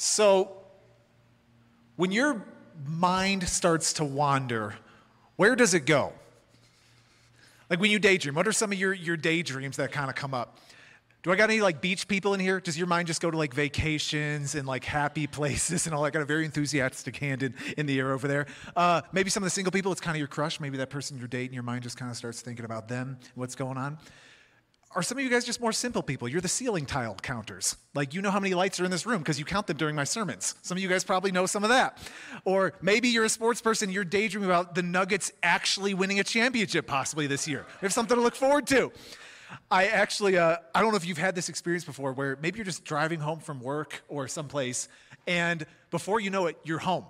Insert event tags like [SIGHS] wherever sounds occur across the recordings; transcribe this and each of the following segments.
So, when your mind starts to wander, where does it go? Like when you daydream, what are some of your, your daydreams that kind of come up? Do I got any like beach people in here? Does your mind just go to like vacations and like happy [LAUGHS] places and all that? Got a very enthusiastic hand in, in the air over there. Uh, maybe some of the single people, it's kind of your crush. Maybe that person you're dating, your mind just kind of starts thinking about them, what's going on. Are some of you guys just more simple people? You're the ceiling tile counters. Like, you know how many lights are in this room because you count them during my sermons. Some of you guys probably know some of that. Or maybe you're a sports person, you're daydreaming about the Nuggets actually winning a championship possibly this year. We have something to look forward to. I actually, uh, I don't know if you've had this experience before where maybe you're just driving home from work or someplace, and before you know it, you're home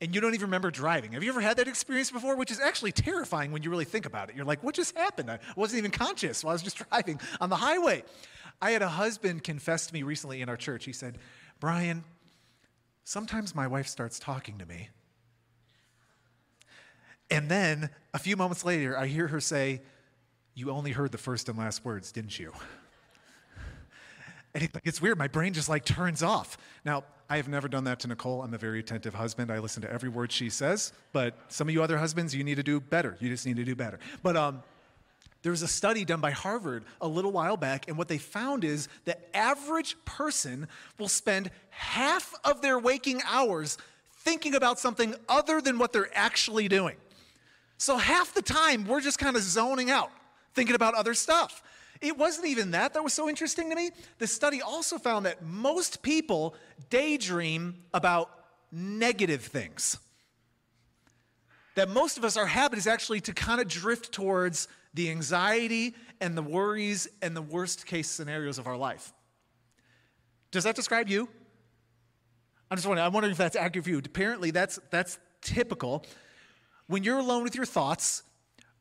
and you don't even remember driving. Have you ever had that experience before? Which is actually terrifying when you really think about it. You're like, what just happened? I wasn't even conscious while I was just [LAUGHS] driving on the highway. I had a husband confess to me recently in our church. He said, Brian, sometimes my wife starts talking to me. And then a few moments later, I hear her say, You only heard the first and last words, didn't you? [LAUGHS] And it's like it's weird. My brain just like turns off. Now, I have never done that to Nicole. I'm a very attentive husband. I listen to every word she says. But some of you other husbands, you need to do better. You just need to do better. But um, there was a study done by Harvard a little while back, and what they found is the average person will spend half of their waking hours thinking about something other than what they're actually doing. So half the time, we're just kind of zoning out, thinking about other stuff. It wasn't even that that was so interesting to me. The study also found that most people daydream about negative things. That most of us, our habit is actually to kind of drift towards the anxiety and the worries and the worst case scenarios of our life. Does that describe you? I'm just wondering, I'm wondering if that's accurate for you. Apparently, that's, that's typical. When you're alone with your thoughts,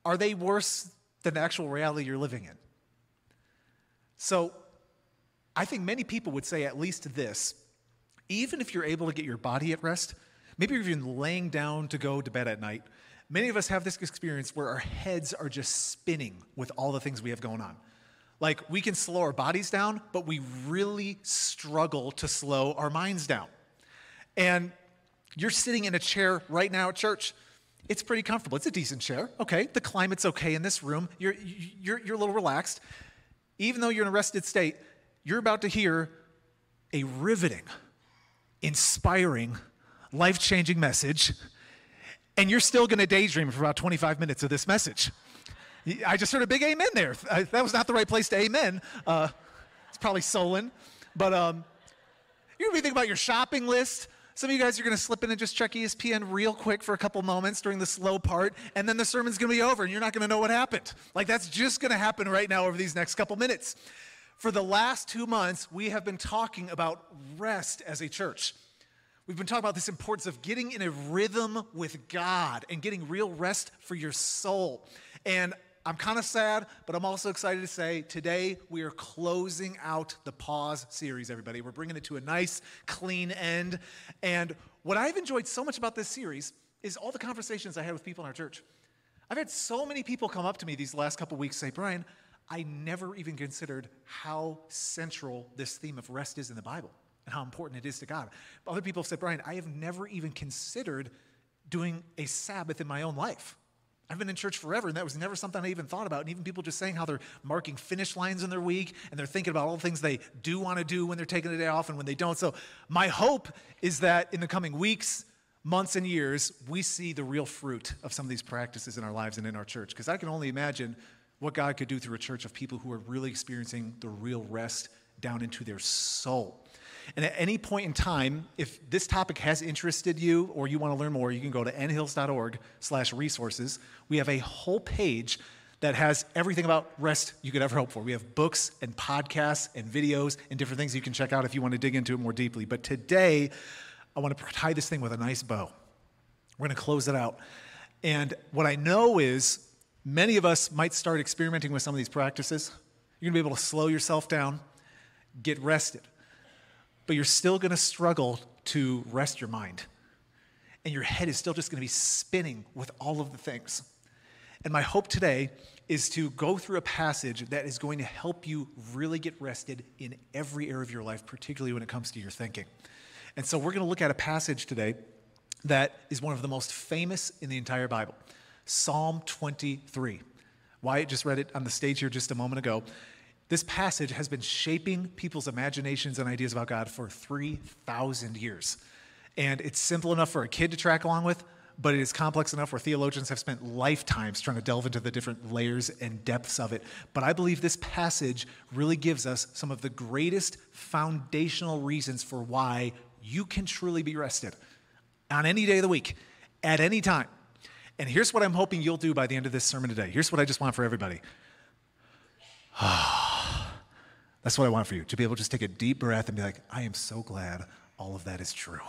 are they worse than the actual reality you're living in? So I think many people would say at least this even if you're able to get your body at rest, maybe you're even laying down to go to bed at night, many of us have this experience where our heads are just spinning with all the things we have going on. Like we can slow our bodies down, but we really struggle to slow our minds down. And you're sitting in a chair right now at church. It's pretty comfortable. It's a decent chair. Okay. The climate's okay in this room. You're, you're, you're a little relaxed even though you're in a rested state, you're about to hear a riveting, inspiring, life changing message, and you're still going to daydream for about 25 minutes of this message. I just heard a big amen there. That was not the right place to amen. Uh, it's probably Solon. But um, you're going to be thinking about your shopping list, some of you guys are going to slip in and just check ESPN real quick for a couple moments during the slow part, and then the sermon's going to be over, and you're not going to know what happened. Like, that's just going to happen right now over these next couple minutes. For the last two months, we have been talking about rest as a church. We've been talking about this importance of getting in a rhythm with God and getting real rest for your soul. And I'm kind of sad, but I'm also excited to say today we are closing out the pause series, everybody. We're bringing it to a nice, clean end. And what I've enjoyed so much about this series is all the conversations I had with people in our church. I've had so many people come up to me these last couple weeks say, Brian, I never even considered how central this theme of rest is in the Bible and how important it is to God. Other people have said, Brian, I have never even considered doing a Sabbath in my own life. I've been in church forever, and that was never something I even thought about. And even people just saying how they're marking finish lines in their week, and they're thinking about all the things they do want to do when they're taking a day off and when they don't. So, my hope is that in the coming weeks, months, and years, we see the real fruit of some of these practices in our lives and in our church. Because I can only imagine what God could do through a church of people who are really experiencing the real rest down into their soul. And at any point in time, if this topic has interested you or you want to learn more, you can go to nhills.org slash resources. We have a whole page that has everything about rest you could ever hope for. We have books and podcasts and videos and different things you can check out if you want to dig into it more deeply. But today, I want to tie this thing with a nice bow. We're going to close it out. And what I know is many of us might start experimenting with some of these practices. You're going to be able to slow yourself down, get rested but you're still going to struggle to rest your mind. And your head is still just going to be spinning with all of the things. And my hope today is to go through a passage that is going to help you really get rested in every area of your life, particularly when it comes to your thinking. And so we're going to look at a passage today that is one of the most famous in the entire Bible Psalm 23. Wyatt just read it on the stage here just a moment ago. This passage has been shaping people's imaginations and ideas about God for 3,000 years. And it's simple enough for a kid to track along with, but it is complex enough where theologians have spent lifetimes trying to delve into the different layers and depths of it. But I believe this passage really gives us some of the greatest foundational reasons for why you can truly be rested on any day of the week, at any time. And here's what I'm hoping you'll do by the end of this sermon today. Here's what I just want for everybody. [SIGHS] Ah. That's what I want for you to be able to just take a deep breath and be like, I am so glad all of that is true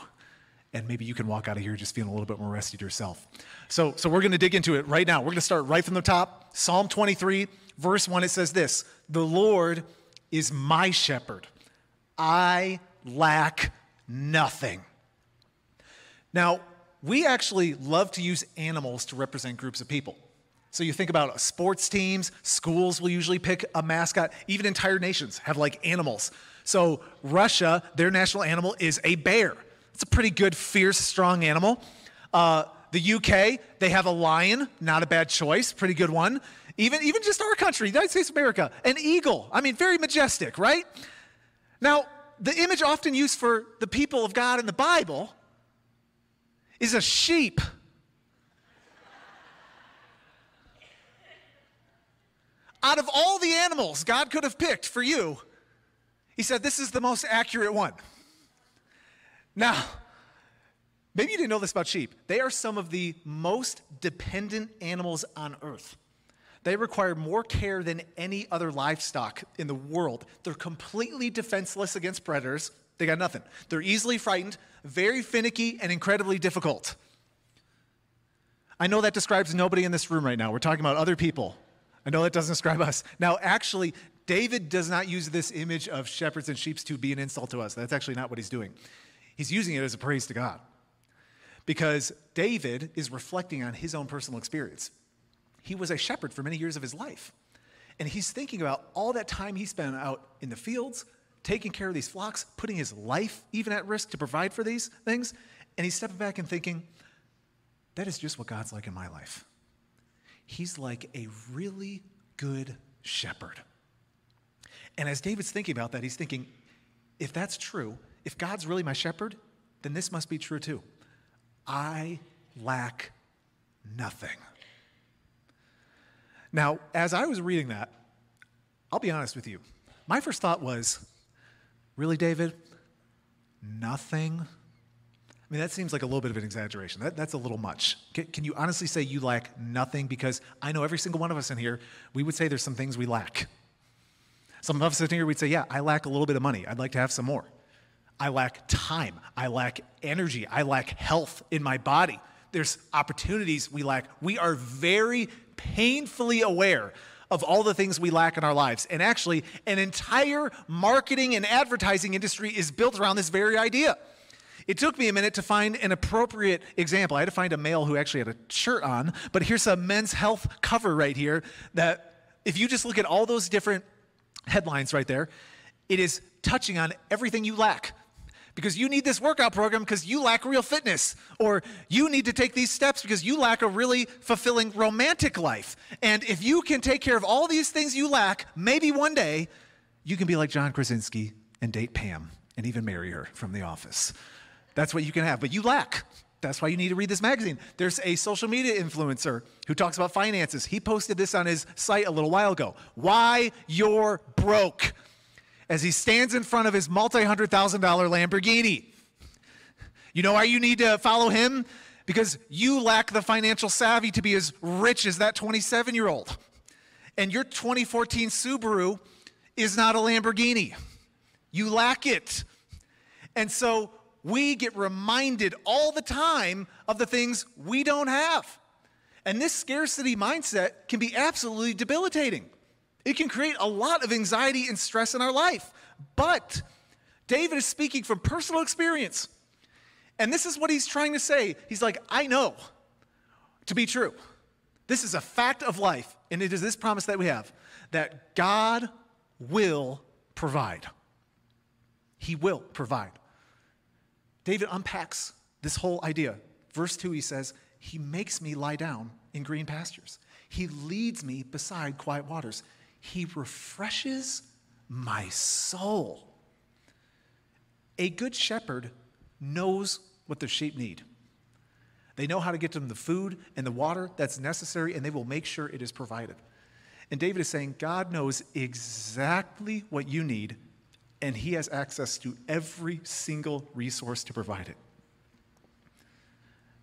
and maybe you can walk out of here just feeling a little bit more rested yourself. So, so we're going to dig into it right now. We're going to start right from the top. Psalm 23, verse 1, it says this The Lord is my shepherd. I lack nothing. Now, we actually love to use animals to represent groups of people. So you think about sports teams, schools will usually pick a mascot, even entire nations have like animals. So Russia, their national animal is a bear. It's a pretty good, fierce, strong animal. Uh, the UK, they have a lion, not a bad choice, pretty good one. Even, even just our country, United States of America, an eagle. I mean, very majestic, right? Now, the image often used for the people of God in the Bible is a sheep. Out of all the animals God could have picked for you, he said, This is the most accurate one. Now, maybe you didn't know this about sheep. They are some of the most dependent animals on earth. They require more care than any other livestock in the world. They're completely defenseless against predators. They got nothing. They're easily frightened, very finicky, and incredibly difficult. I know that describes nobody in this room right now. We're talking about other people. I know that doesn't describe us. Now, actually, David does not use this image of shepherds and sheep to be an insult to us. That's actually not what he's doing. He's using it as a praise to God because David is reflecting on his own personal experience. He was a shepherd for many years of his life. And he's thinking about all that time he spent out in the fields, taking care of these flocks, putting his life even at risk to provide for these things. And he's stepping back and thinking, that is just what God's like in my life. He's like a really good shepherd. And as David's thinking about that, he's thinking, if that's true, if God's really my shepherd, then this must be true too. I lack nothing. Now, as I was reading that, I'll be honest with you. My first thought was, really, David? Nothing? I mean, that seems like a little bit of an exaggeration. That, that's a little much. Can, can, you honestly say you lack nothing? Because I know every single one of us in here, we would say there's some things we lack. Some of us in here, we'd say, yeah, I lack a little bit of money. I'd like to have some more. I lack time. I lack energy. I lack health in my body. There's opportunities we lack. We are very painfully aware of all the things we lack in our lives. And actually, an entire marketing and advertising industry is built around this very idea. It took me a minute to find an appropriate example. I had to find a male who actually had a shirt on, but here's a men's health cover right here that if you just look at all those different headlines right there, it is touching on everything you lack because you need this workout program because you lack real fitness, or you need to take these steps because you lack a really fulfilling romantic life. And if you can take care of all these things you lack, maybe one day you can be like John Krasinski and date Pam and even marry her from the office. That's what you can have, but you lack. That's why you need to read this magazine. There's a social media influencer who talks about finances. He posted this on his site a little while ago. Why you're broke as he stands in front of his multi hundred thousand dollar Lamborghini. You know why you need to follow him? Because you lack the financial savvy to be as rich as that 27 year old. And your 2014 Subaru is not a Lamborghini. You lack it. And so we get reminded all the time of the things we don't have. And this scarcity mindset can be absolutely debilitating. It can create a lot of anxiety and stress in our life. But David is speaking from personal experience. And this is what he's trying to say. He's like, I know to be true. This is a fact of life. And it is this promise that we have that God will provide. He will provide. David unpacks this whole idea. Verse 2, he says, He makes me lie down in green pastures. He leads me beside quiet waters. He refreshes my soul. A good shepherd knows what their sheep need. They know how to get them the food and the water that's necessary, and they will make sure it is provided. And David is saying, God knows exactly what you need, and He has access to every single resource to provide it.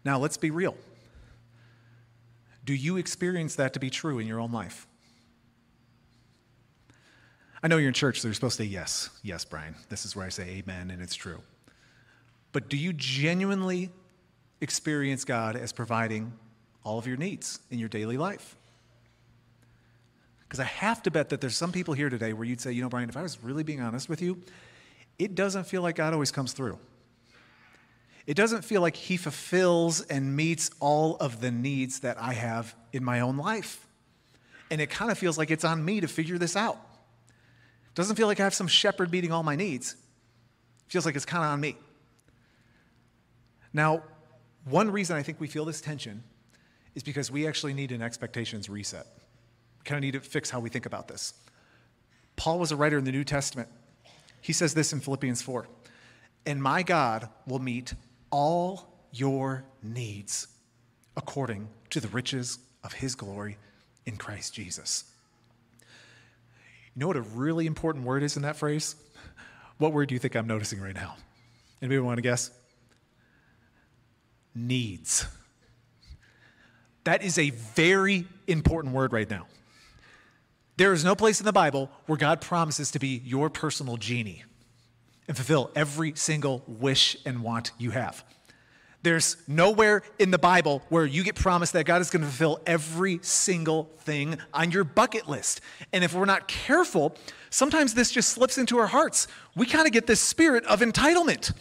Now, let's be real. Do you experience that to be true in your own life? I know you're in church, so you're supposed to say yes. Yes, Brian. This is where I say amen, and it's true. But do you genuinely experience God as providing all of your needs in your daily life? Because I have to bet that there's some people here today where you'd say, you know, Brian, if I was really being honest with you, it doesn't feel like God always comes through. It doesn't feel like He fulfills and meets all of the needs that I have in my own life. And it kind of feels like it's on me to figure this out. It doesn't feel like I have some shepherd meeting all my needs. It feels like it's kind of on me. Now, one reason I think we feel this tension is because we actually need an expectations reset kind of need to fix how we think about this. Paul was a writer in the New Testament. He says this in Philippians 4 And my God will meet all your needs according to the riches of his glory in Christ Jesus. You know what a really important word is in that phrase? What word do you think I'm noticing right now? Anybody want to guess? Needs. That is a very important word right now. There is no place in the Bible where God promises to be your personal genie and fulfill every single wish and want you have. There's nowhere in the Bible where you get promised that God is going to fulfill every single thing on your bucket list. And if we're not careful, sometimes this just slips into our hearts. We kind of get this spirit of entitlement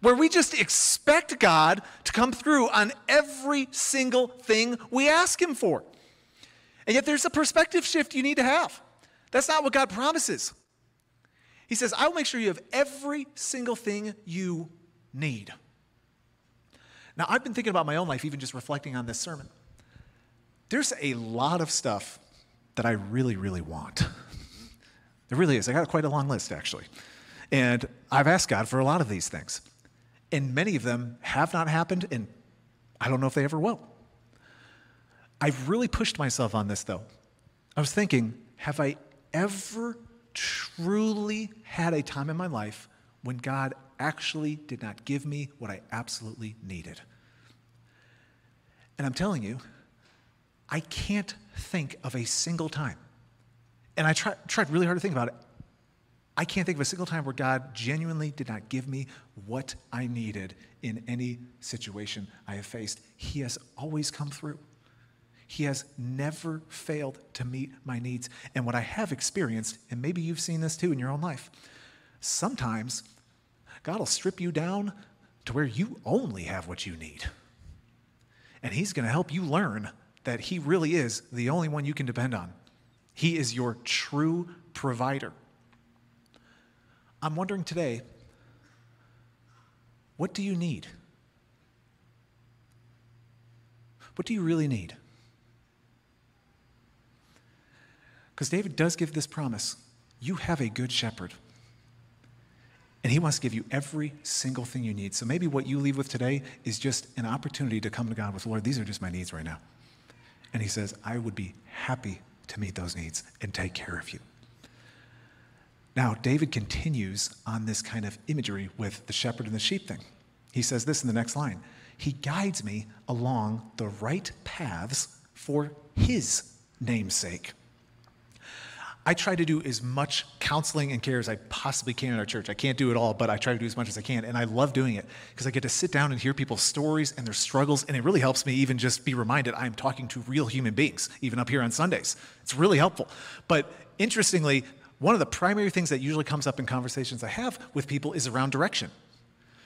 where we just expect God to come through on every single thing we ask Him for. And yet there's a perspective shift you need to have. That's not what God promises. He says, I will make sure you have every single thing you need. Now, I've been thinking about my own life, even just reflecting on this sermon. There's a lot of stuff that I really, really want. There really is. I got quite a long list, actually. And I've asked God for a lot of these things. And many of them have not happened, and I don't know if they ever will. I've really pushed myself on this though. I was thinking, have I ever truly had a time in my life when God actually did not give me what I absolutely needed? And I'm telling you, I can't think of a single time. And I try, tried really hard to think about it. I can't think of a single time where God genuinely did not give me what I needed in any situation I have faced. He has always come through. He has never failed to meet my needs. And what I have experienced, and maybe you've seen this too in your own life, sometimes God will strip you down to where you only have what you need. And He's going to help you learn that He really is the only one you can depend on. He is your true provider. I'm wondering today, what do you need? What do you really need? Because David does give this promise you have a good shepherd. And he wants to give you every single thing you need. So maybe what you leave with today is just an opportunity to come to God with, Lord, these are just my needs right now. And he says, I would be happy to meet those needs and take care of you. Now, David continues on this kind of imagery with the shepherd and the sheep thing. He says this in the next line He guides me along the right paths for his name's sake. I try to do as much counseling and care as I possibly can in our church. I can't do it all, but I try to do as much as I can. And I love doing it because I get to sit down and hear people's stories and their struggles. And it really helps me even just be reminded I'm talking to real human beings, even up here on Sundays. It's really helpful. But interestingly, one of the primary things that usually comes up in conversations I have with people is around direction.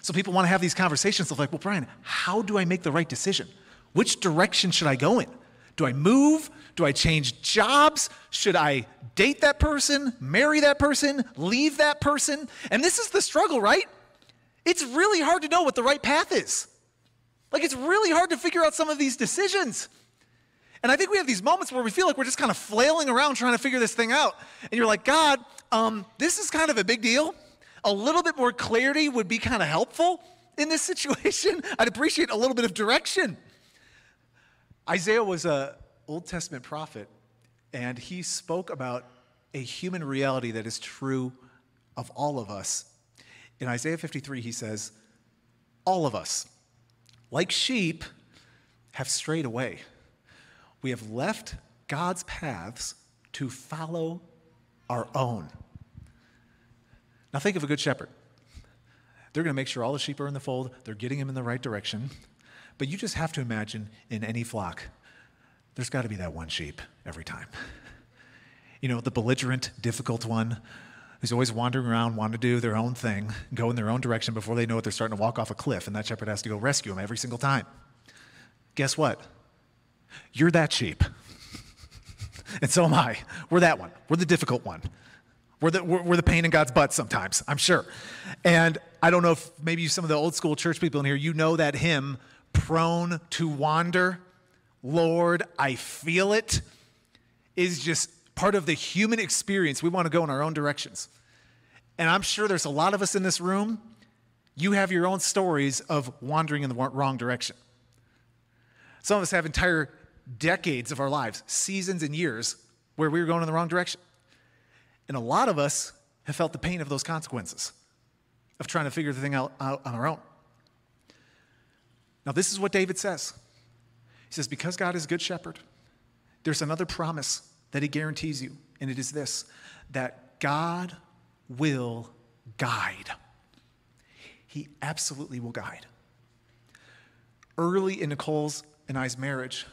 So people want to have these conversations of like, well, Brian, how do I make the right decision? Which direction should I go in? Do I move? Do I change jobs? Should I date that person, marry that person, leave that person? And this is the struggle, right? it's really hard to know what the right path is. Like, it's really hard to figure out some of these decisions. And I think we have these moments where we feel like we're just kind of flailing around trying to figure this thing out. And you're like, God, um, this is kind of a big deal. A little bit more clarity would be kind of helpful in this [LAUGHS] situation. I'd appreciate a little bit of direction. Isaiah was a Old Testament prophet, and he spoke about a human reality that is true of all of us. In Isaiah 53, he says, All of us, like sheep, have strayed away. We have left God's paths to follow our own. Now, think of a good shepherd. They're going to make sure all the sheep are in the fold, they're getting them in the right direction. But you just have to imagine in any flock, there's got to be that one sheep every time. You know, the belligerent, difficult one who's always wandering around, wanting to do their own thing, go in their own direction before they know it, they're starting to walk off a cliff, and that shepherd has to go rescue them every single time. Guess what? You're that sheep. [LAUGHS] and so am I. We're that one. We're the difficult one. We're the, we're, we're the pain in God's butt sometimes, I'm sure. And I don't know if maybe some of the old school church people in here, you know that hymn, Prone to Wander. Lord, I feel it, is just part of the human experience. We want to go in our own directions. And I'm sure there's a lot of us in this room, you have your own stories of wandering in the wrong direction. Some of us have entire decades of our lives, seasons and years, where we were going in the wrong direction. And a lot of us have felt the pain of those consequences of trying to figure the thing out, out on our own. Now, this is what David says. He says, Because God is a good shepherd, there's another promise that he guarantees you, and it is this that God will guide. He absolutely will guide. Early in Nicole's and I's marriage,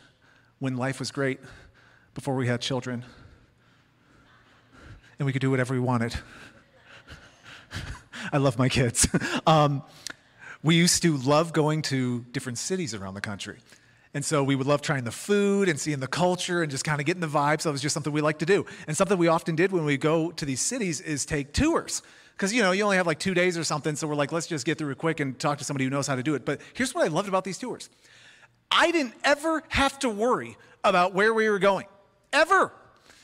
when life was great, before we had children, and we could do whatever we wanted. [LAUGHS] I love my kids. [LAUGHS] Um, we used to love going to different cities around the country. And so we would love trying the food and seeing the culture and just kind of getting the vibe. So it was just something we like to do. And something we often did when we go to these cities is take tours. Because, you know, you only have like two days or something. So we're like, let's just get through it quick and talk to somebody who knows how to do it. But here's what I loved about these tours I didn't ever have to worry about where we were going, ever.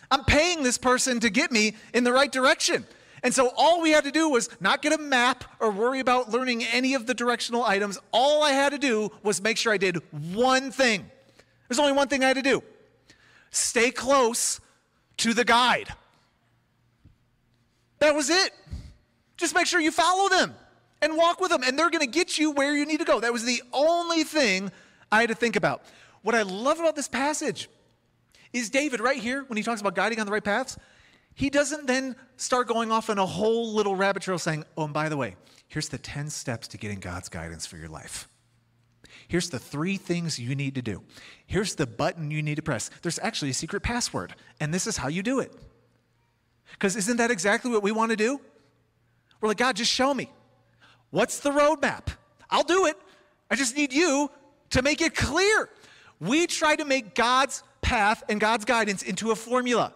I'm paying this person to get me in the right direction. And so all we had to do was not get a map or worry about learning any of the directional items. All I had to do was make sure I did one thing. There's only one thing I had to do stay close to the guide. That was it. Just make sure you follow them and walk with them, and they're going to get you where you need to go. That was the only thing I had to think about. What I love about this passage is David right here, when he talks about guiding on the right paths, he doesn't then start going off on a whole little rabbit trail saying, oh, and by the way, here's the 10 steps to getting God's guidance for your life. Here's the three things you need to do. Here's the button you need to press. There's actually a secret password, and this is how you do it. Because isn't that exactly what we want to do? We're like, God, just show me. What's the roadmap? I'll do it. I just need you to make it clear. We try to make God's path and God's guidance into a formula.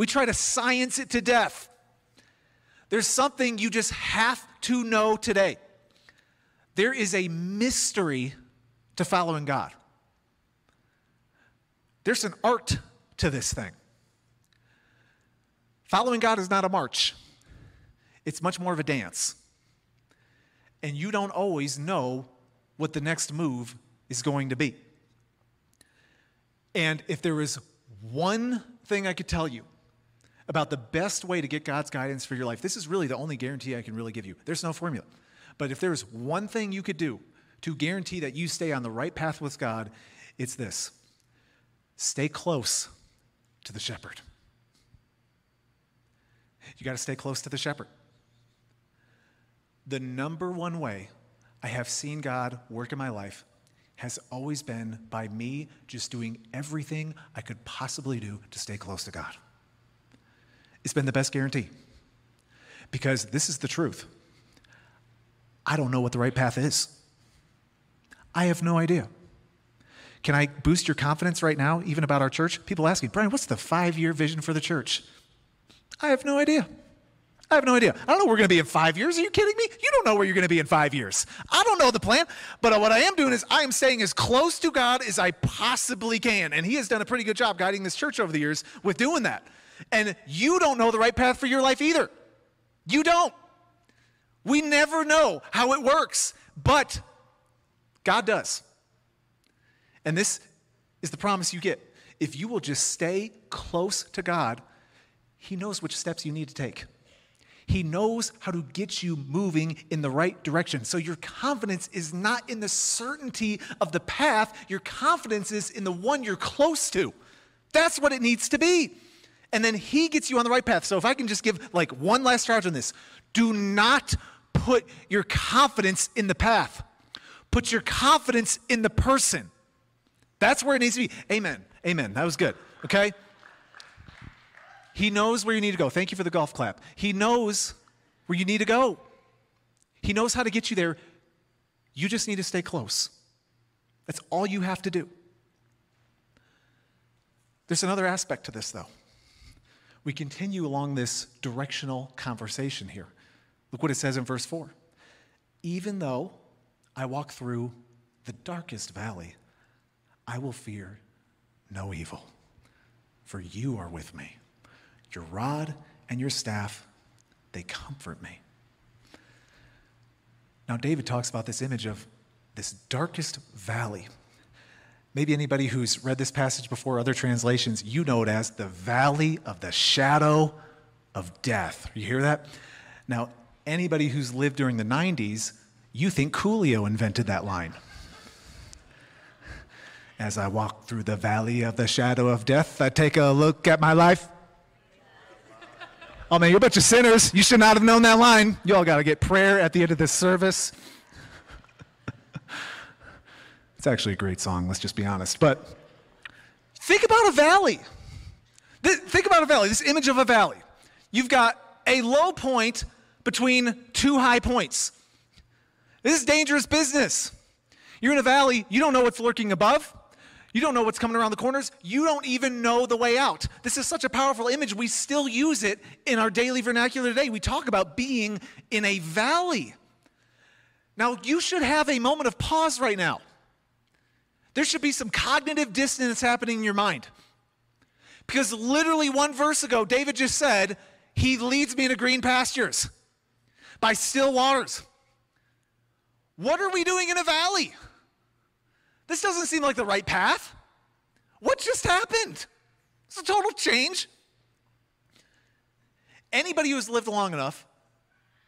We try to science it to death. There's something you just have to know today. There is a mystery to following God. There's an art to this thing. Following God is not a march, it's much more of a dance. And you don't always know what the next move is going to be. And if there is one thing I could tell you about the best way to get God's guidance for your life. This is really the only guarantee I can really give you. There's no formula. But if there's one thing you could do to guarantee that you stay on the right path with God, it's this stay close to the shepherd. You got to stay close to the shepherd. The number one way I have seen God work in my life has always been by me just doing everything I could possibly do to stay close to God. It's been the best guarantee. Because this is the truth. I don't know what the right path is. I have no idea. Can I boost your confidence right now, even about our church? People ask me, Brian, what's the five year vision for the church? I have no idea. I have no idea. I don't know where we're going to be in five years. Are you kidding me? You don't know where you're going to be in five years. I don't know the plan. But what I am doing is I am staying as close to God as I possibly can. And He has done a pretty good job guiding this church over the years with doing that. And you don't know the right path for your life either. You don't. We never know how it works, but God does. And this is the promise you get. If you will just stay close to God, He knows which steps you need to take. He knows how to get you moving in the right direction. So your confidence is not in the certainty of the path, your confidence is in the one you're close to. That's what it needs to be. And then he gets you on the right path. So if I can just give like one last charge on this do not put your confidence in the path, put your confidence in the person. That's where it needs to be. Amen. Amen. That was good. Okay? He knows where you need to go. Thank you for the golf clap. He knows where you need to go. He knows how to get you there. You just need to stay close. That's all you have to do. There's another aspect to this, though. We continue along this directional conversation here. Look what it says in verse 4. Even though I walk through the darkest valley, I will fear no evil, for you are with me. Your rod and your staff, they comfort me. Now, David talks about this image of this darkest valley. Maybe anybody who's read this passage before, other translations, you know it as the valley of the shadow of death. You hear that? Now, anybody who's lived during the 90s, you think Coolio invented that line. As I walk through the valley of the shadow of death, I take a look at my life Oh man, you're a bunch of sinners. You should not have known that line. You all got to get prayer at the end of this service. It's actually a great song, let's just be honest. But think about a valley. Think about a valley, this image of a valley. You've got a low point between two high points. This is dangerous business. You're in a valley, you don't know what's lurking above. You don't know what's coming around the corners. You don't even know the way out. This is such a powerful image. We still use it in our daily vernacular today. We talk about being in a valley. Now, you should have a moment of pause right now. There should be some cognitive dissonance happening in your mind. Because literally one verse ago, David just said, He leads me to green pastures by still waters. What are we doing in a valley? This doesn't seem like the right path. What just happened? It's a total change. Anybody who's lived long enough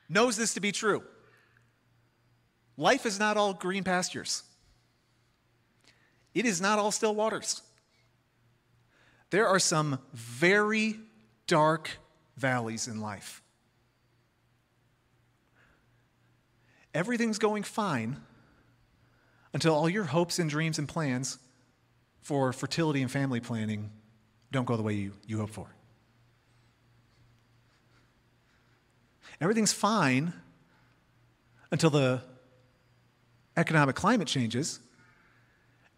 knows this to be true. Life is not all green pastures, it is not all still waters. There are some very dark valleys in life. Everything's going fine until all your hopes and dreams and plans for fertility and family planning don't go the way you, you hope for. Everything's fine until the economic climate changes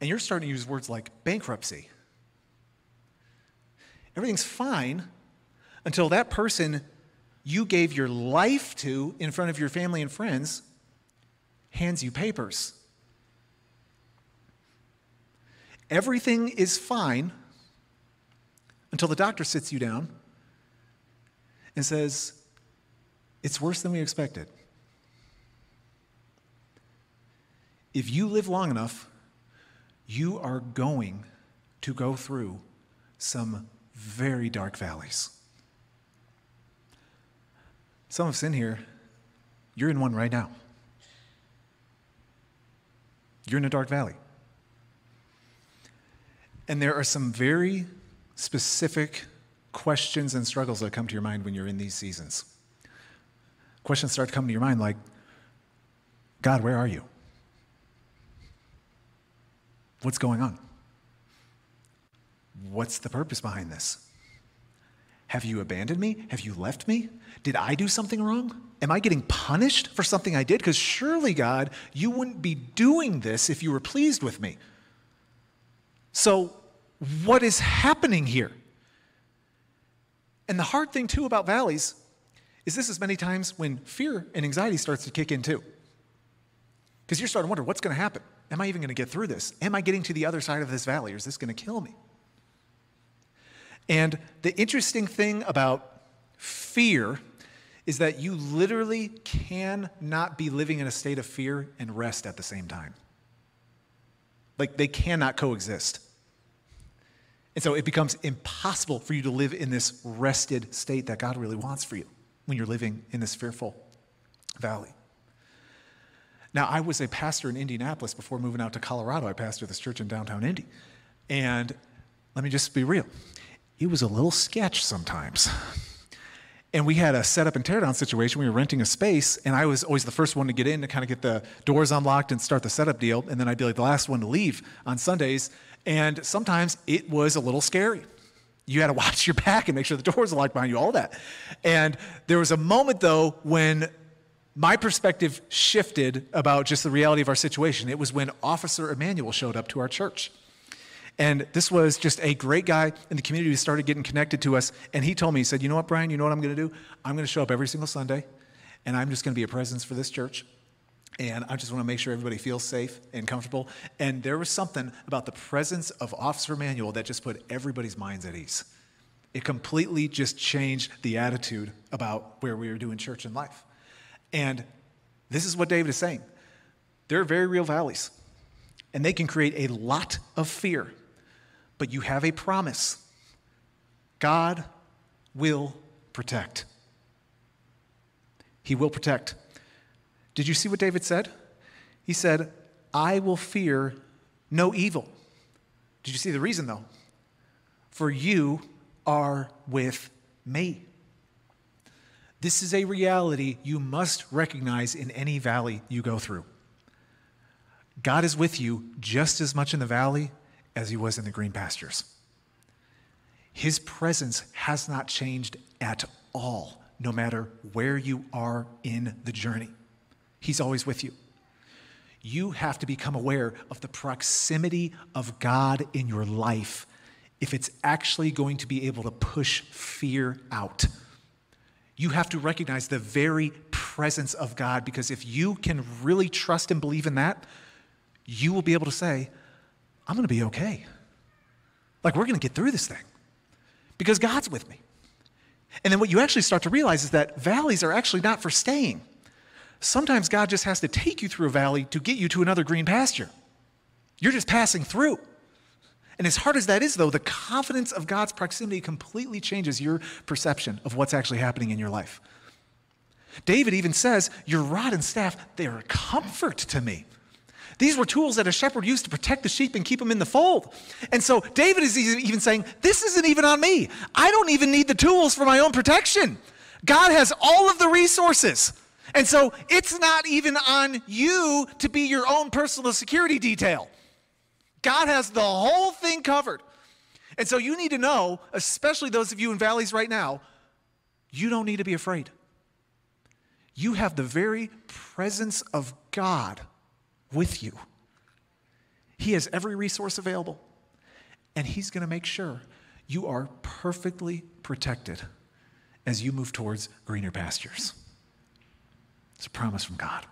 and you're starting to use words like bankruptcy. Everything's fine until that person you gave your life to in front of your family and friends hands you papers Everything is fine until the doctor sits you down and says, It's worse than we expected. If you live long enough, you are going to go through some very dark valleys. Some of us in here, you're in one right now. You're in a dark valley. And there are some very specific questions and struggles that come to your mind when you're in these seasons. Questions start to come to your mind like, God, where are you? What's going on? What's the purpose behind this? Have you abandoned me? Have you left me? Did I do something wrong? Am I getting punished for something I did? Because surely, God, you wouldn't be doing this if you were pleased with me. So, what is happening here? And the hard thing, too, about valleys is this as many times when fear and anxiety starts to kick in too. Because you're starting to wonder what's going to happen? Am I even going to get through this? Am I getting to the other side of this valley or is this going to kill me? And the interesting thing about fear is that you literally cannot be living in a state of fear and rest at the same time. Like they cannot coexist. And so it becomes impossible for you to live in this rested state that God really wants for you when you're living in this fearful valley. Now, I was a pastor in Indianapolis before moving out to Colorado. I pastored this church in downtown Indy. And let me just be real it was a little sketch sometimes. And we had a setup and teardown situation. We were renting a space, and I was always the first one to get in to kind of get the doors unlocked and start the setup deal. And then I'd be like the last one to leave on Sundays. And sometimes it was a little scary. You had to [LAUGHS] watch your back and make sure the doors locked behind you, all that. And there was a moment, though, when my perspective shifted about just the reality of our situation. It was when Officer Emmanuel showed up to our church. And this was just a great guy in the community who started getting connected to us. And he told me, he said, You know what, Brian, you know what I'm going to do? I'm going to show up every single Sunday, and I'm just going to be a presence for this church. And I just want to make sure everybody feels safe and comfortable. And there was something about the presence of Officer Emmanuel that just put everybody's minds at ease. It completely just changed the attitude about where we were doing church and life. And this is what David is saying. There are very real valleys, and they can create a lot of fear, but you have a promise God will protect. He will protect. Did you see what David said? He said, I will fear no evil. Did you see the reason, though? For you are with me. This is a reality you must recognize in any valley you go through. God is with you just as much in the valley as he was in the green pastures. His presence has not changed at all, no matter where you are in the journey. He's always with you. You have to become aware of the proximity of God in your life if it's actually going to be able to push fear out. You have to recognize the very presence of God because if you can really trust and believe in that, you will be able to say, I'm going to be okay. Like, we're going to get through this thing because God's with me. And then what you actually start to realize is that valleys are actually not for staying. Sometimes God just has to take you through a valley to get you to another green pasture. You're just passing through. And as hard as that is, though, the confidence of God's proximity completely changes your perception of what's actually happening in your life. David even says, Your rod and staff, they are a comfort to me. These were tools that a shepherd used to protect the sheep and keep them in the fold. And so David is even saying, This isn't even on me. I don't even need the tools for my own protection. God has all of the resources. And so it's not even on you to be your own personal security detail. God has the whole thing covered. And so you need to know, especially those of you in valleys right now, you don't need to be afraid. You have the very presence of God with you. He has every resource available, and He's going to make sure you are perfectly protected as you move towards greener pastures. It's a promise from God.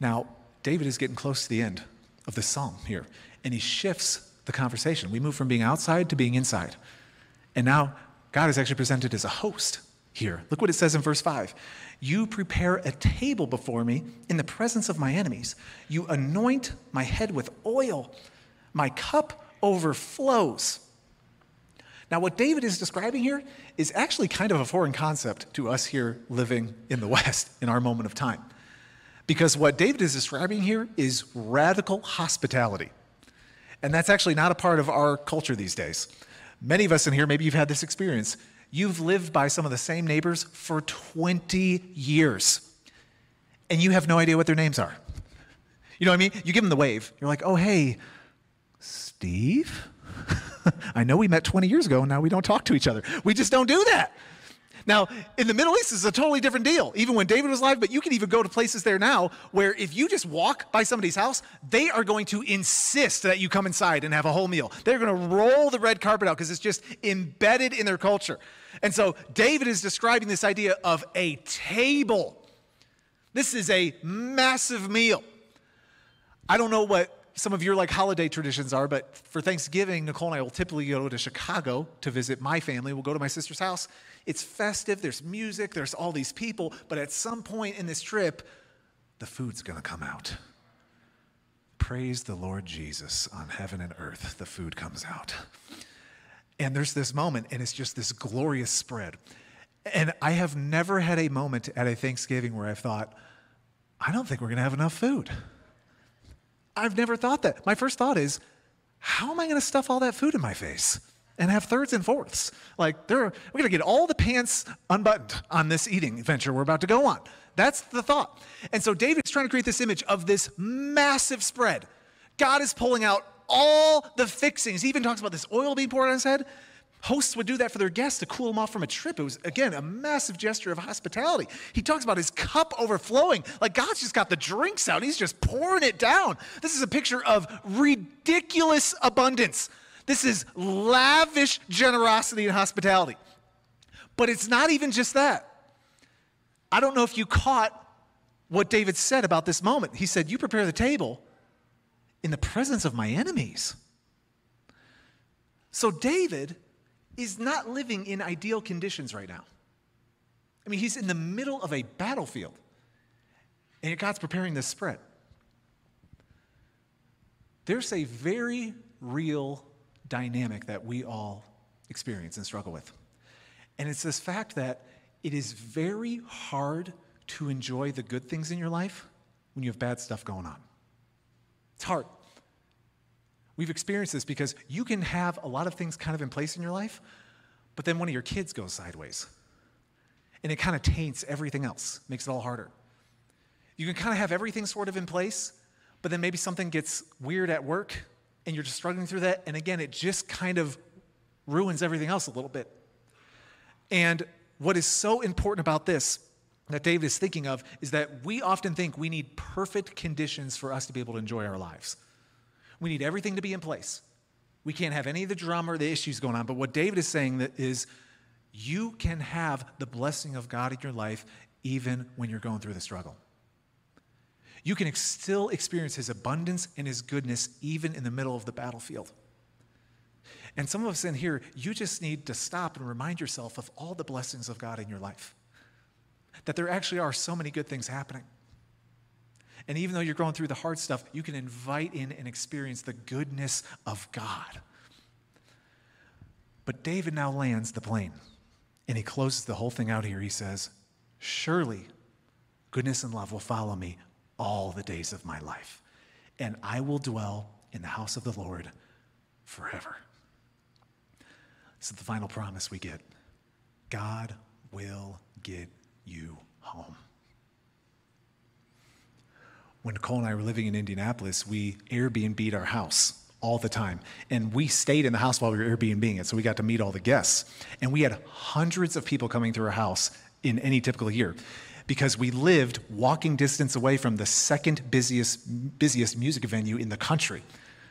Now, David is getting close to the end of the psalm here, and he shifts the conversation. We move from being outside to being inside. And now God is actually presented as a host here. Look what it says in verse 5 You prepare a table before me in the presence of my enemies, you anoint my head with oil, my cup overflows. Now, what David is describing here is actually kind of a foreign concept to us here living in the [LAUGHS] West in our moment of time. Because what David is describing here is radical hospitality. And that's actually not a part of our culture these days. Many of us in here, maybe you've had this experience. You've lived by some of the same neighbors for 20 years, and you have no idea what their names are. You know what I mean? You give them the wave. You're like, oh, hey, Steve? [LAUGHS] I know we met 20 years ago and now we don't talk to each other. We just don't do that. Now, in the Middle East, it's a totally different deal, even when David was alive, but you can even go to places there now where if you just walk by somebody's house, they are going to insist that you come inside and have a whole meal. They're going to roll the red carpet out because it's just embedded in their culture. And so David is describing this idea of a table. This is a massive meal. I don't know what some of your like holiday traditions are, but for Thanksgiving, Nicole and I will typically go to Chicago to visit my family. We'll go to my sister's house. It's festive, there's music, there's all these people, but at some point in this trip, the food's gonna come out. Praise the Lord Jesus on heaven and earth, the food comes out. And there's this moment, and it's just this glorious spread. And I have never had a moment at a Thanksgiving where I've thought, I don't think we're gonna have enough food. I've never thought that. My first thought is, how am I to stuff all that food in my face and have thirds and fourths? Like, there, we're going to get all the pants unbuttoned on this eating venture we're about to go on. That's the thought. And so David's trying to create this image of this massive spread. God is pulling out all the fixings. He even talks about this oil being poured on his head. Hosts would do that for their guests to cool them off from a trip. It was, again, a massive gesture of hospitality. He talks about his cup overflowing. Like God's just got the drinks out, he's just pouring it down. This is a picture of ridiculous abundance. This is lavish generosity and hospitality. But it's not even just that. I don't know if you caught what David said about this moment. He said, You prepare the table in the presence of my enemies. So, David is not living in ideal conditions right now. I mean, he's in the middle of a battlefield, and God's preparing this spread. There's a very real dynamic that we all experience and struggle with. And it's this fact that it is very hard to enjoy the good things in your life when you have bad stuff going on. It's hard. We've experienced this because you can have a lot of things kind of in place in your life, but then one of your kids goes sideways. And it kind of taints everything else, makes it all harder. You can kind of have everything sort of in place, but then maybe something gets weird at work and you're just struggling through that. And again, it just kind of ruins everything else a little bit. And what is so important about this that David is thinking of is that we often think we need perfect conditions for us to be able to enjoy our lives. We need everything to be in place. We can't have any of the drama or the issues going on. But what David is saying that is you can have the blessing of God in your life even when you're going through the struggle. You can still experience his abundance and his goodness even in the middle of the battlefield. And some of us in here, you just need to stop and remind yourself of all the blessings of God in your life. That there actually are so many good things happening. And even though you're going through the hard stuff, you can invite in and experience the goodness of God. But David now lands the plane and he closes the whole thing out here. He says, Surely goodness and love will follow me all the days of my life, and I will dwell in the house of the Lord forever. Is the final promise we get God will get you home when Nicole and I were living in Indianapolis, we Airbnb'd our house all the time. And we stayed in the house while we were Airbnbing it, so we got to meet all the guests. And we had hundreds of people coming through our house in any typical year because we lived walking distance away from the second busiest, busiest music venue in the country.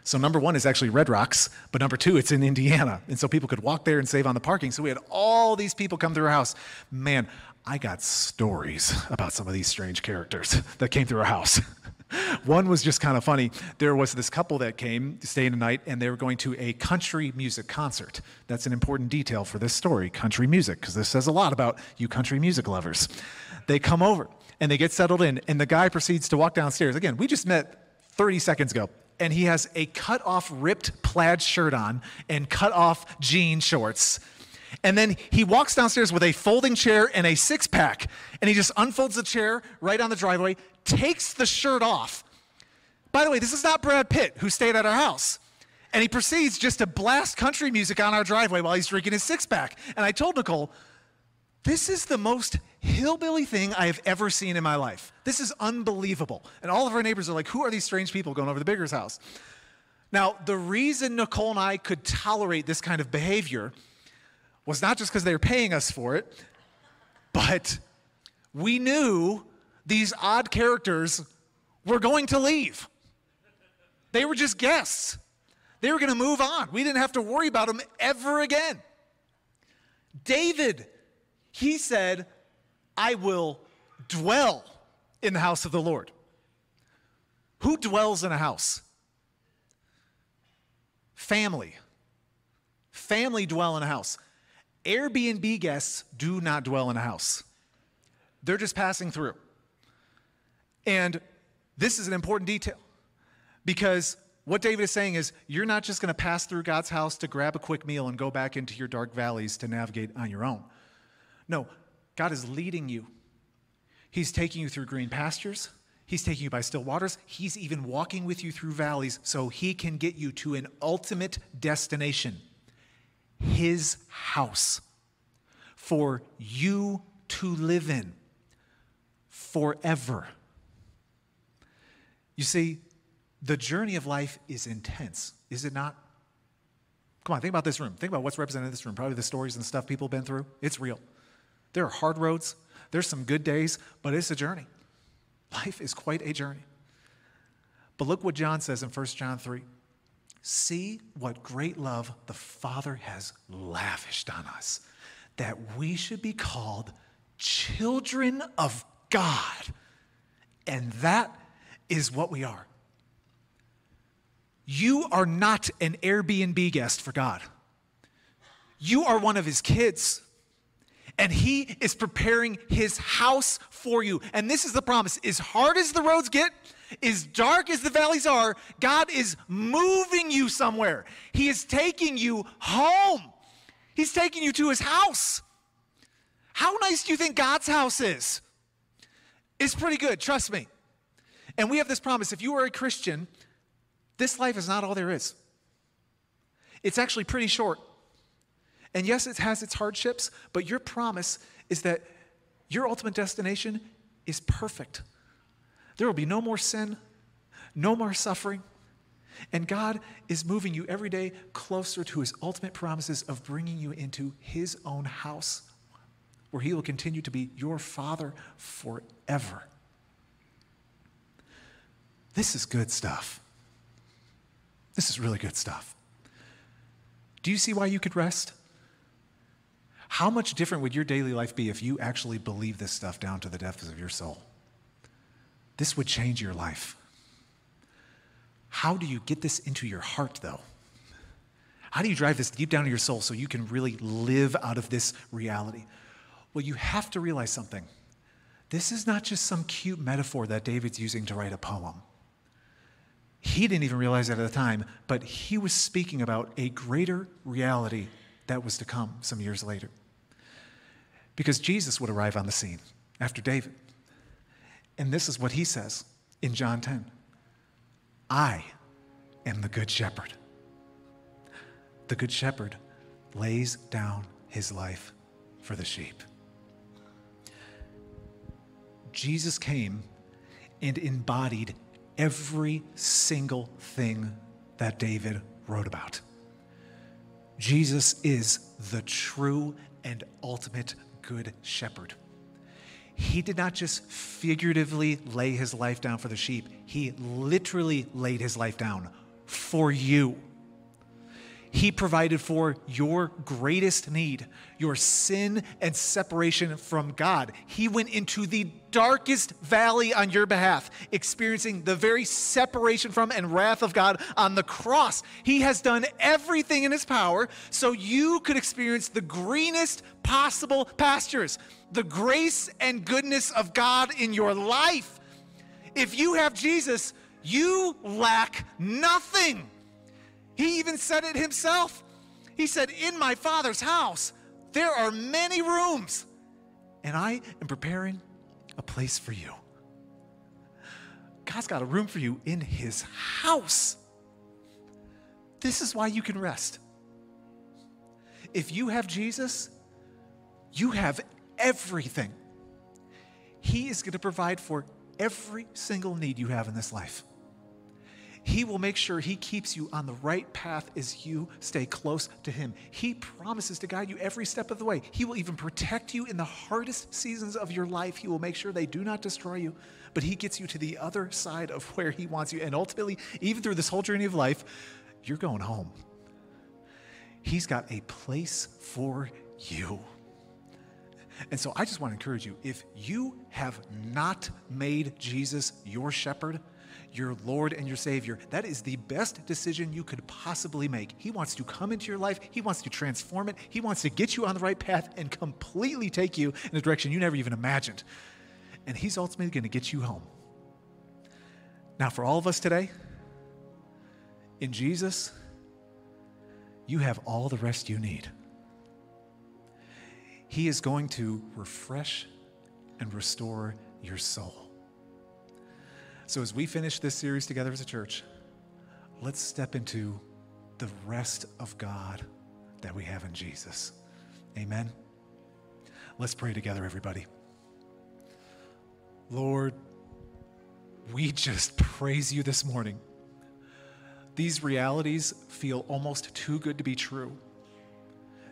So number one is actually Red Rocks, but number two, it's in Indiana. And so people could walk there and save on the parking. So we had all these people come through our house. Man, I got stories about some of these strange characters that came through our house. [LAUGHS] One was just kind of funny. There was this couple that came to stay in the night, and they were going to a country music concert. That's an important detail for this story country music, because this says a lot about you country music lovers. They come over and they get settled in, and the guy proceeds to walk downstairs. Again, we just met 30 seconds ago, and he has a cut off, ripped plaid shirt on and cut off jean shorts. And then he walks downstairs with a folding chair and a six pack, and he just unfolds the chair right on the driveway, takes the shirt off. By the way, this is not Brad Pitt who stayed at our house. And he proceeds just to blast country music on our driveway while he's drinking his six pack. And I told Nicole, this is the most hillbilly thing I have ever seen in my life. This is unbelievable. And all of our neighbors are like, who are these strange people going over to Bigger's house? Now, the reason Nicole and I could tolerate this kind of behavior was not just because they were paying us for it, but we knew these odd characters were going to leave. They were just guests. They were going to move on. We didn't have to worry about them ever again. David, he said, I will dwell in the house of the Lord. Who dwells in a house? Family. Family dwell in a house. Airbnb guests do not dwell in a house, they're just passing through. And this is an important detail because what David is saying is you're not just going to pass through God's house to grab a quick meal and go back into your dark valleys to navigate on your own. No, God is leading you. He's taking you through green pastures. He's taking you by still waters. He's even walking with you through valleys so he can get you to an ultimate destination his house for you to live in forever. You see, the journey of life is intense, is it not? Come on, think about this room. Think about what's represented in this room. Probably the stories and stuff people have been through. It's real. There are hard roads, there's some good days, but it's a journey. Life is quite a journey. But look what John says in 1 John 3. See what great love the Father has lavished on us, that we should be called children of God. And that is what we are. You are not an Airbnb guest for God. You are one of his kids. And he is preparing his house for you. And this is the promise. As hard as the roads get, as dark as the valleys are, God is moving you somewhere. He is taking you home. He's taking you to his house. How nice do you think God's house is? It's pretty good, trust me. And we have this promise if you are a Christian, this life is not all there is. It's actually pretty short. And yes, it has its hardships, but your promise is that your ultimate destination is perfect. There will be no more sin, no more suffering. And God is moving you every day closer to his ultimate promises of bringing you into his own house, where he will continue to be your father forever. This is good stuff. This is really good stuff. Do you see why you could rest? How much different would your daily life be if you actually believed this stuff down to the depths of your soul? This would change your life. How do you get this into your heart, though? How do you drive this deep down to your soul so you can really live out of this reality? Well, you have to realize something. This is not just some cute metaphor that David's using to write a poem. He didn't even realize that at the time, but he was speaking about a greater reality that was to come some years later. Because Jesus would arrive on the scene after David. And this is what he says in John 10 I am the good shepherd. The good shepherd lays down his life for the sheep. Jesus came and embodied every single thing that David wrote about. Jesus is the true and ultimate good shepherd. He did not just figuratively lay his life down for the sheep, he literally laid his life down for you. He provided for your greatest need, your sin and separation from God. He went into the darkest valley on your behalf, experiencing the very separation from and wrath of God on the cross. He has done everything in his power so you could experience the greenest possible pastures, the grace and goodness of God in your life. If you have Jesus, you lack nothing. He even said it himself. He said, In my Father's house, there are many rooms, and I am preparing a place for you. God's got a room for you in His house. This is why you can rest. If you have Jesus, you have everything. He is going to provide for every single need you have in this life. He will make sure He keeps you on the right path as you stay close to Him. He promises to guide you every step of the way. He will even protect you in the hardest seasons of your life. He will make sure they do not destroy you, but He gets you to the other side of where He wants you. And ultimately, even through this whole journey of life, you're going home. He's got a place for you. And so I just want to encourage you if you have not made Jesus your shepherd, your Lord and your Savior, that is the best decision you could possibly make. He wants to come into your life, He wants to transform it, He wants to get you on the right path and completely take you in a direction you never even imagined. And He's ultimately going to get you home. Now, for all of us today, in Jesus, you have all the rest you need. He is going to refresh and restore your soul. So, as we finish this series together as a church, let's step into the rest of God that we have in Jesus. Amen. Let's pray together, everybody. Lord, we just praise you this morning. These realities feel almost too good to be true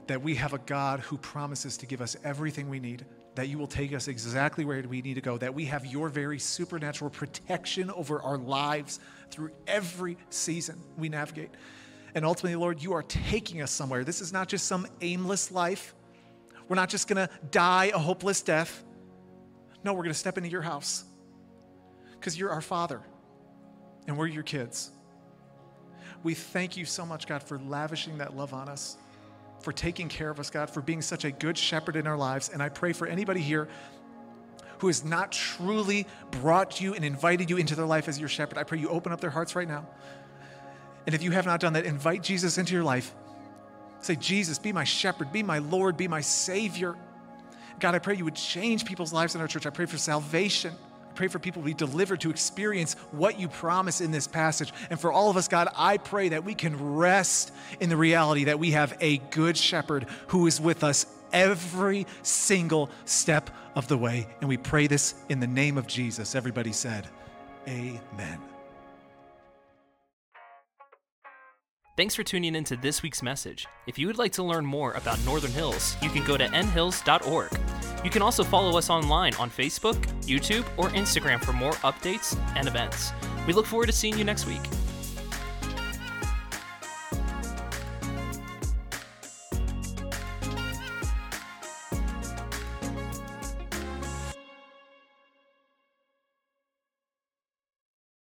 that we have a God who promises to give us everything we need, that you will take us exactly where we need to go, that we have your very supernatural protection over our lives through every season we navigate. And ultimately, Lord, you are taking us somewhere. This is not just some aimless life. We're not just going to die a hopeless death. No, we're going to step into your house because you're our Father and we're your kids. We thank you so much, God, for lavishing that love on us for taking care of us, God, for being such a good shepherd in our lives. And I pray for anybody here who has not truly brought you and invited you into their life as your shepherd. I pray you open up their hearts right now. And if you have not done that, invite Jesus into your life. Say, Jesus, be my shepherd, be my Lord, be my Savior. God, I pray you would change people's lives in our church. I pray for salvation pray for people to be delivered to experience what you promise in this passage. And for all of us, God, I pray that we can rest in the reality that we have a good shepherd who is with us every single step of the way. And we pray this in the name of Jesus. Everybody said, Amen. Thanks for tuning in to this week's message. If you would like to learn more about Northern Hills, you can go to nhills.org. You can also follow us online on Facebook, YouTube, or Instagram for more updates and events. We look forward to seeing you next week.